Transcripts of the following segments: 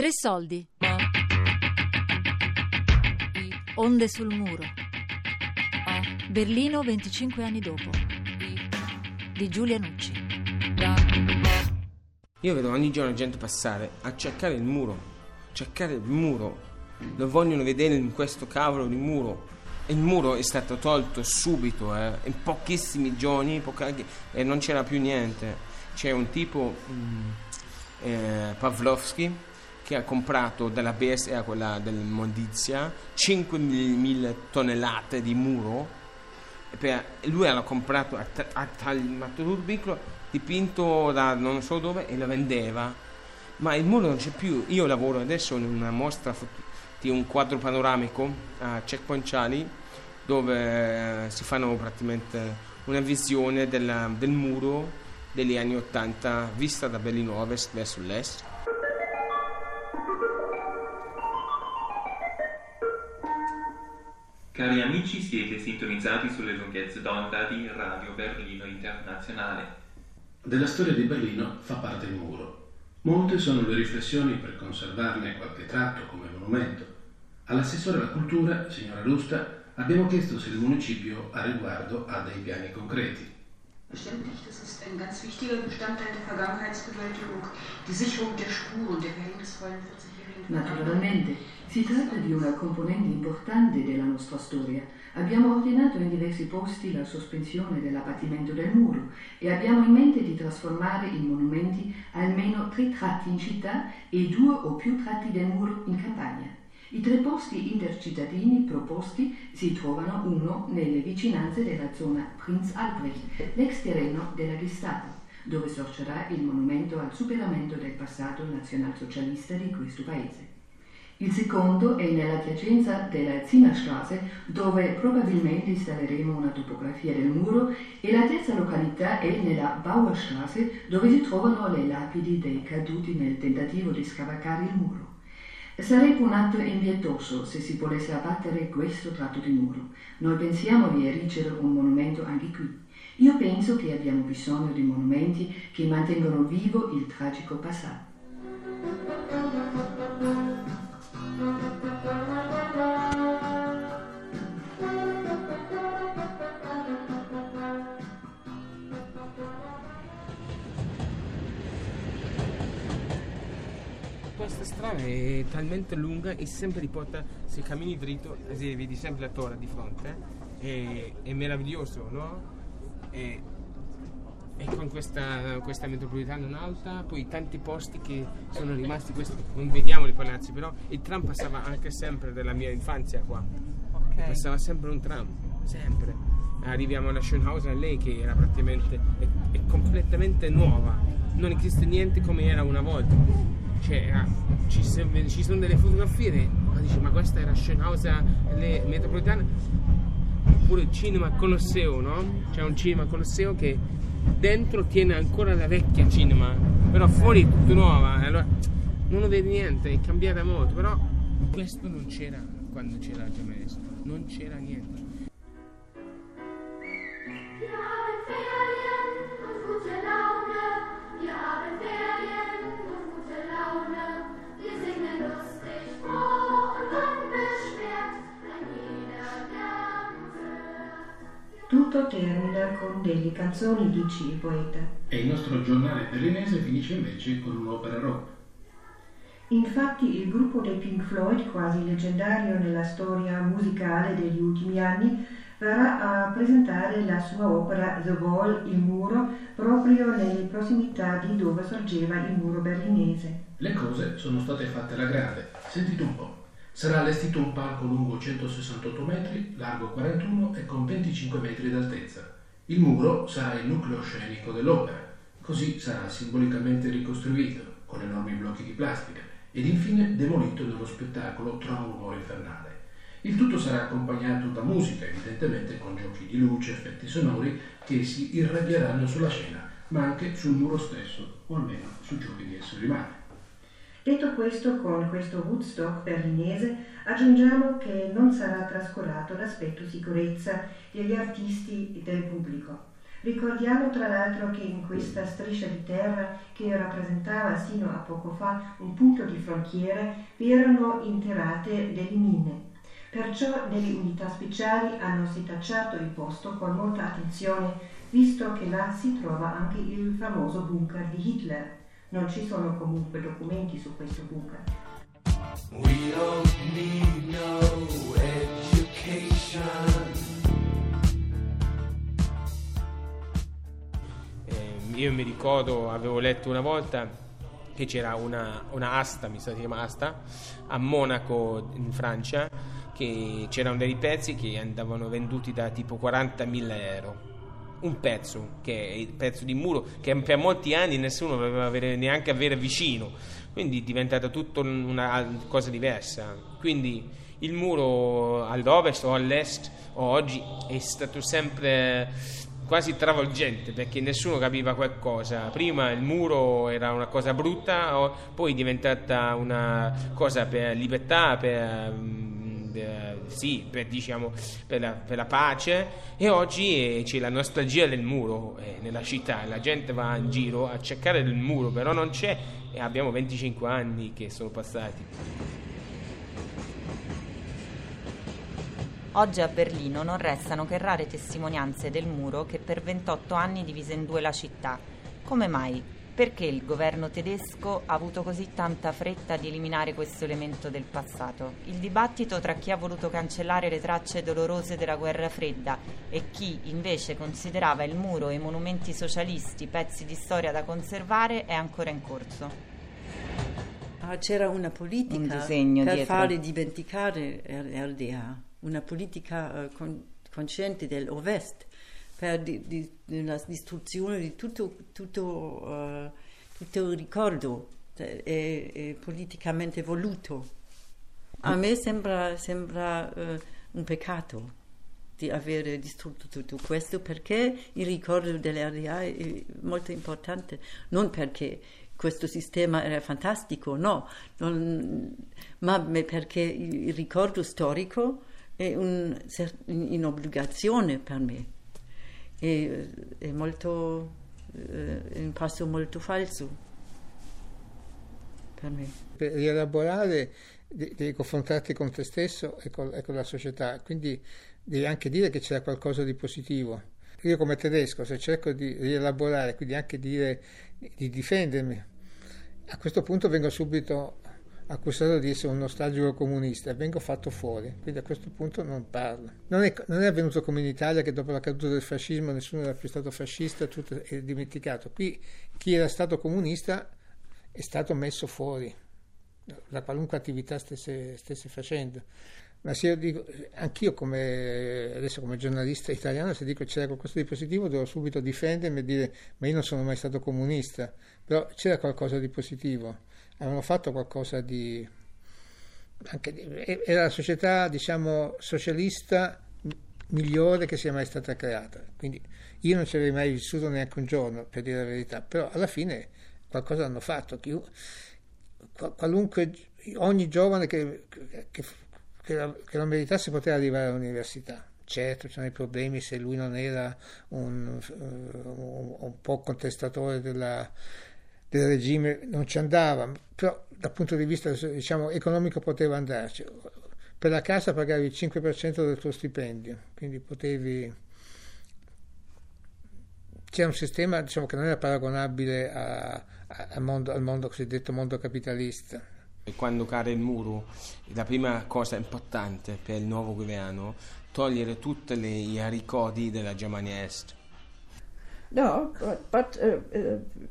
Tre soldi. Onde sul muro. Berlino 25 anni dopo. Di Giulia Nucci. Io vedo ogni giorno gente passare a cercare il muro, cercare il muro. Lo vogliono vedere in questo cavolo di muro. Il muro è stato tolto subito, eh, in pochissimi giorni, e non c'era più niente. C'è un tipo, mm, eh, Pavlovsky, che ha comprato dalla BSA, quella del Mondizia, 5.000 tonnellate di muro. Per- lui l'ha comprato a, a piccolo, dipinto da non so dove e lo vendeva. Ma il muro non c'è più. Io lavoro adesso in una mostra di un quadro panoramico a Checkpoint Charlie dove eh, si fanno praticamente una visione della- del muro degli anni 80 vista da Berlino Ovest verso l'est. Cari amici, siete sintonizzati sulle lunghezze d'onda di Radio Berlino Internazionale. Della storia di Berlino fa parte il muro. Molte sono le riflessioni per conservarne qualche tratto come monumento. All'assessore alla cultura, signora Lusta, abbiamo chiesto se il municipio a riguardo ha dei piani concreti. Bestimmt nicht. Das ist ein ganz wichtiger Bestandteil der Vergangenheitsbewältigung, die Sicherung der Spuren der verhängnisvollen 40-jährigen Naturalmente, si tratta di una componente importante della nostra storia. Abbiamo ordinato in diversi posti la sospensione dell'abbattimento del muro e abbiamo in mente di trasformare in monumenti almeno tre tratti in città e due o più tratti del muro in campagna. I tre posti intercittadini proposti si trovano uno nelle vicinanze della zona Prinz Albrecht, l'ex terreno della Gestapo, dove sorgerà il monumento al superamento del passato nazionalsocialista di questo paese. Il secondo è nell'adiacenza della Zimmerstraße, dove probabilmente installeremo una topografia del muro, e la terza località è nella Bauerstraße, dove si trovano le lapidi dei caduti nel tentativo di scavalcare il muro. Sarebbe un atto impietoso se si volesse abbattere questo tratto di muro. Noi pensiamo di erigere un monumento anche qui. Io penso che abbiamo bisogno di monumenti che mantengono vivo il tragico passato. Questa strada è talmente lunga e sempre riporta, se cammini dritto, se vedi sempre la torre di fronte, è, è meraviglioso, no? E, e con questa, questa metropolitana in alta, poi tanti posti che sono rimasti, questi, non vediamo i palazzi, però il tram passava anche sempre della mia infanzia qua. Passava sempre un tram, sempre. Arriviamo alla Schönhauser lei che era praticamente, è, è completamente nuova, non esiste niente come era una volta. Cioè, ah, ci, sono delle fotografie, ma dici, ma questa era Schönhauser le metropolitana? Oppure il cinema Colosseo, no? C'è un cinema Colosseo che dentro tiene ancora la vecchia cinema, però fuori è tutto nuova. Allora non vedi niente, è cambiata molto, però questo non c'era quando c'era il Gemesso, non c'era niente. Wir Tutto termina con delle canzoni, dice il poeta. E il nostro giornale berlinese finisce invece con un'opera rock. Infatti il gruppo dei Pink Floyd, quasi leggendario nella storia musicale degli ultimi anni, verrà a presentare la sua opera The Wall, il muro, proprio nelle prossimità di dove sorgeva il muro berlinese. Le cose sono state fatte alla grande. Sentite un po'. Sarà allestito un palco lungo 168 metri, largo 41 e con 25 metri d'altezza. Il muro sarà il nucleo scenico dell'opera, così sarà simbolicamente ricostruito con enormi blocchi di plastica ed infine demolito nello spettacolo Trongo infernale. Il tutto sarà accompagnato da musica, evidentemente con giochi di luce, effetti sonori che si irradieranno sulla scena, ma anche sul muro stesso, o almeno su giochi di esso rimane. Detto questo, con questo Woodstock berlinese aggiungiamo che non sarà trascurato l'aspetto sicurezza degli artisti e del pubblico. Ricordiamo tra l'altro che in questa striscia di terra che rappresentava sino a poco fa un punto di frontiera vi erano interrate delle mine. Perciò delle unità speciali hanno setacciato il posto con molta attenzione, visto che là si trova anche il famoso bunker di Hitler. Non ci sono comunque documenti su questo bunker. We don't need no education. Eh, io mi ricordo, avevo letto una volta che c'era una, una asta, mi sa si chiama asta, a Monaco in Francia, che c'erano dei pezzi che andavano venduti da tipo 40.000 euro. Un pezzo, che è il pezzo di muro, che per molti anni nessuno voleva avere, neanche avere vicino, quindi è diventata tutta una cosa diversa. Quindi il muro all'ovest o all'est o oggi è stato sempre quasi travolgente perché nessuno capiva qualcosa. Prima il muro era una cosa brutta, poi è diventata una cosa per libertà, per, mm, per- sì, per, diciamo, per, la, per la pace e oggi eh, c'è la nostalgia del muro eh, nella città. La gente va in giro a cercare il muro, però non c'è e abbiamo 25 anni che sono passati. Oggi a Berlino non restano che rare testimonianze del muro che per 28 anni divise in due la città. Come mai? Perché il governo tedesco ha avuto così tanta fretta di eliminare questo elemento del passato? Il dibattito tra chi ha voluto cancellare le tracce dolorose della guerra fredda e chi invece considerava il muro e i monumenti socialisti pezzi di storia da conservare è ancora in corso. Ah, c'era una politica Un per dietro. fare dimenticare RDA, una politica eh, con- consciente dell'Ovest per di, di- una distruzione di tutto, tutto, eh, tutto il ricordo eh, e, e politicamente voluto. A me sembra, sembra eh, un peccato di aver distrutto tutto questo perché il ricordo dell'RDA è molto importante, non perché questo sistema era fantastico, no, non- ma perché il ricordo storico è un, cer- in in obbligazione per me. È, è molto, eh, è un passo molto falso per me. per rielaborare de- devi confrontarti con te stesso e con, e con la società, quindi devi anche dire che c'era qualcosa di positivo. Io come tedesco, se cerco di rielaborare, quindi anche dire di difendermi, a questo punto vengo subito accusato di essere un nostalgico comunista vengo fatto fuori, quindi a questo punto non parlo. Non è, non è avvenuto come in Italia che dopo la caduta del fascismo nessuno era più stato fascista, tutto è dimenticato. Qui chi era stato comunista è stato messo fuori da qualunque attività stesse, stesse facendo. Ma se io dico, anch'io come, adesso come giornalista italiano, se dico c'era qualcosa di positivo, devo subito difendermi e dire ma io non sono mai stato comunista, però c'era qualcosa di positivo, avevano fatto qualcosa di... Di era la società, diciamo, socialista migliore che sia mai stata creata. Quindi io non ci avrei mai vissuto neanche un giorno, per dire la verità, però alla fine qualcosa hanno fatto. Qualunque, ogni giovane che, che, che, la- che lo meritasse poteva arrivare all'università. Certo, c'erano i problemi se lui non era un, eh, un- un po' contestatore della- del regime, non ci andava, però dal punto di vista diciamo, economico poteva andarci. Per la casa pagavi il 5% del tuo stipendio, quindi potevi c'era un sistema diciamo, che non era paragonabile a- a- al, mondo, al mondo cosiddetto mondo capitalista. E quando cade il muro, la prima cosa importante per il nuovo governo togliere tutti i ricordi della Germania Est. No, but, but uh, uh,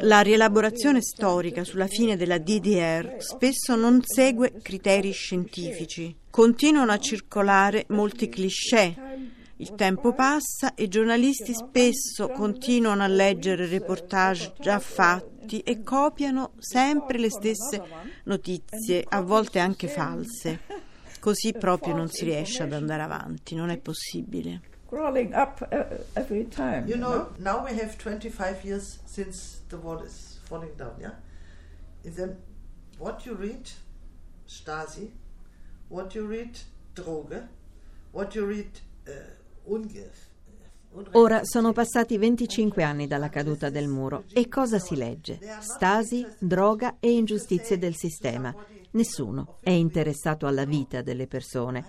La rielaborazione storica sulla fine della DDR spesso non segue criteri scientifici. Continuano a circolare molti cliché. Il tempo passa e i giornalisti spesso continuano a leggere reportage già fatti e copiano sempre le stesse notizie, a volte anche false. Così proprio non si riesce ad andare avanti, non è possibile. Crawling up uh, every time. You know, now we have 25 years since the wall is falling down, yeah? And then what you read, Stasi, what you read, Droge, what you read, uh, unge, Ora sono passati 25 anni dalla caduta del muro e cosa si legge? Stasi, droga e ingiustizie del sistema. Nessuno è interessato alla vita delle persone.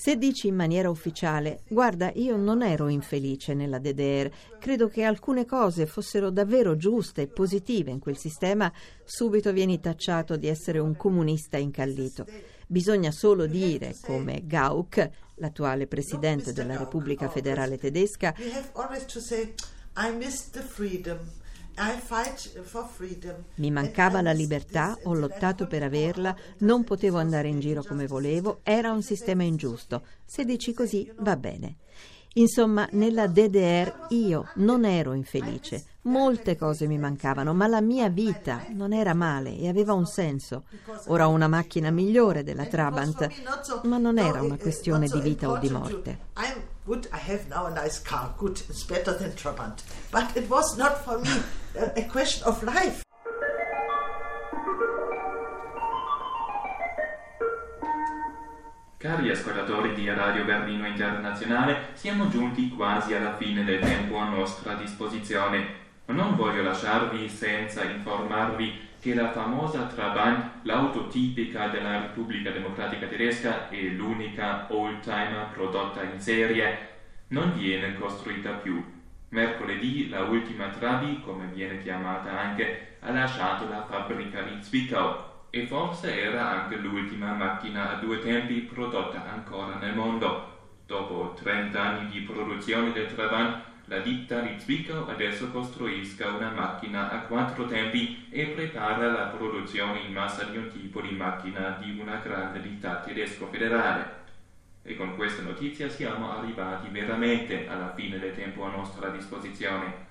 Se dici in maniera ufficiale, guarda, io non ero infelice nella DDR, credo che alcune cose fossero davvero giuste e positive in quel sistema, subito vieni tacciato di essere un comunista incallito. Bisogna solo dire, come Gauck, l'attuale presidente della Repubblica Federale Tedesca, I miss the freedom. Mi mancava la libertà, ho lottato per averla, non potevo andare in giro come volevo, era un sistema ingiusto. Se dici così, va bene. Insomma, nella DDR io non ero infelice, molte cose mi mancavano, ma la mia vita non era male e aveva un senso. Ora ho una macchina migliore della Trabant, ma non era una questione di vita o di morte. Good, I have now a nice car, good, it's better than Trabant. But it was not for me a, question of life. Cari ascoltatori di Radio Berlino Internazionale, siamo giunti quasi alla fine del tempo a nostra disposizione. Non voglio lasciarvi senza informarvi che la famosa Trabant, l'auto tipica della Repubblica Democratica Tedesca e l'unica old-timer prodotta in serie, non viene costruita più. Mercoledì la ultima Trabi, come viene chiamata anche, ha lasciato la fabbrica di Zwickau e forse era anche l'ultima macchina a due tempi prodotta ancora nel mondo. Dopo 30 anni di produzione del Trabant, la ditta di Zwickau adesso costruisca una macchina a quattro tempi e prepara la produzione in massa di un tipo di macchina di una grande ditta tedesco federale. E con questa notizia siamo arrivati veramente alla fine del tempo a nostra disposizione.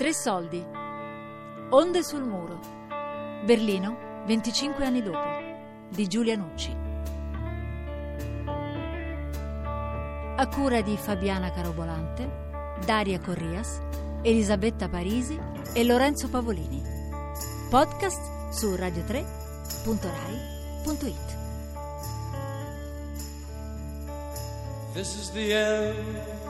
Tre soldi. Onde sul muro. Berlino, 25 anni dopo. Di Giulia Nucci. A cura di Fabiana Carobolante, Daria Corrias, Elisabetta Parisi e Lorenzo Pavolini. Podcast su radio3.rai.it. This is the end,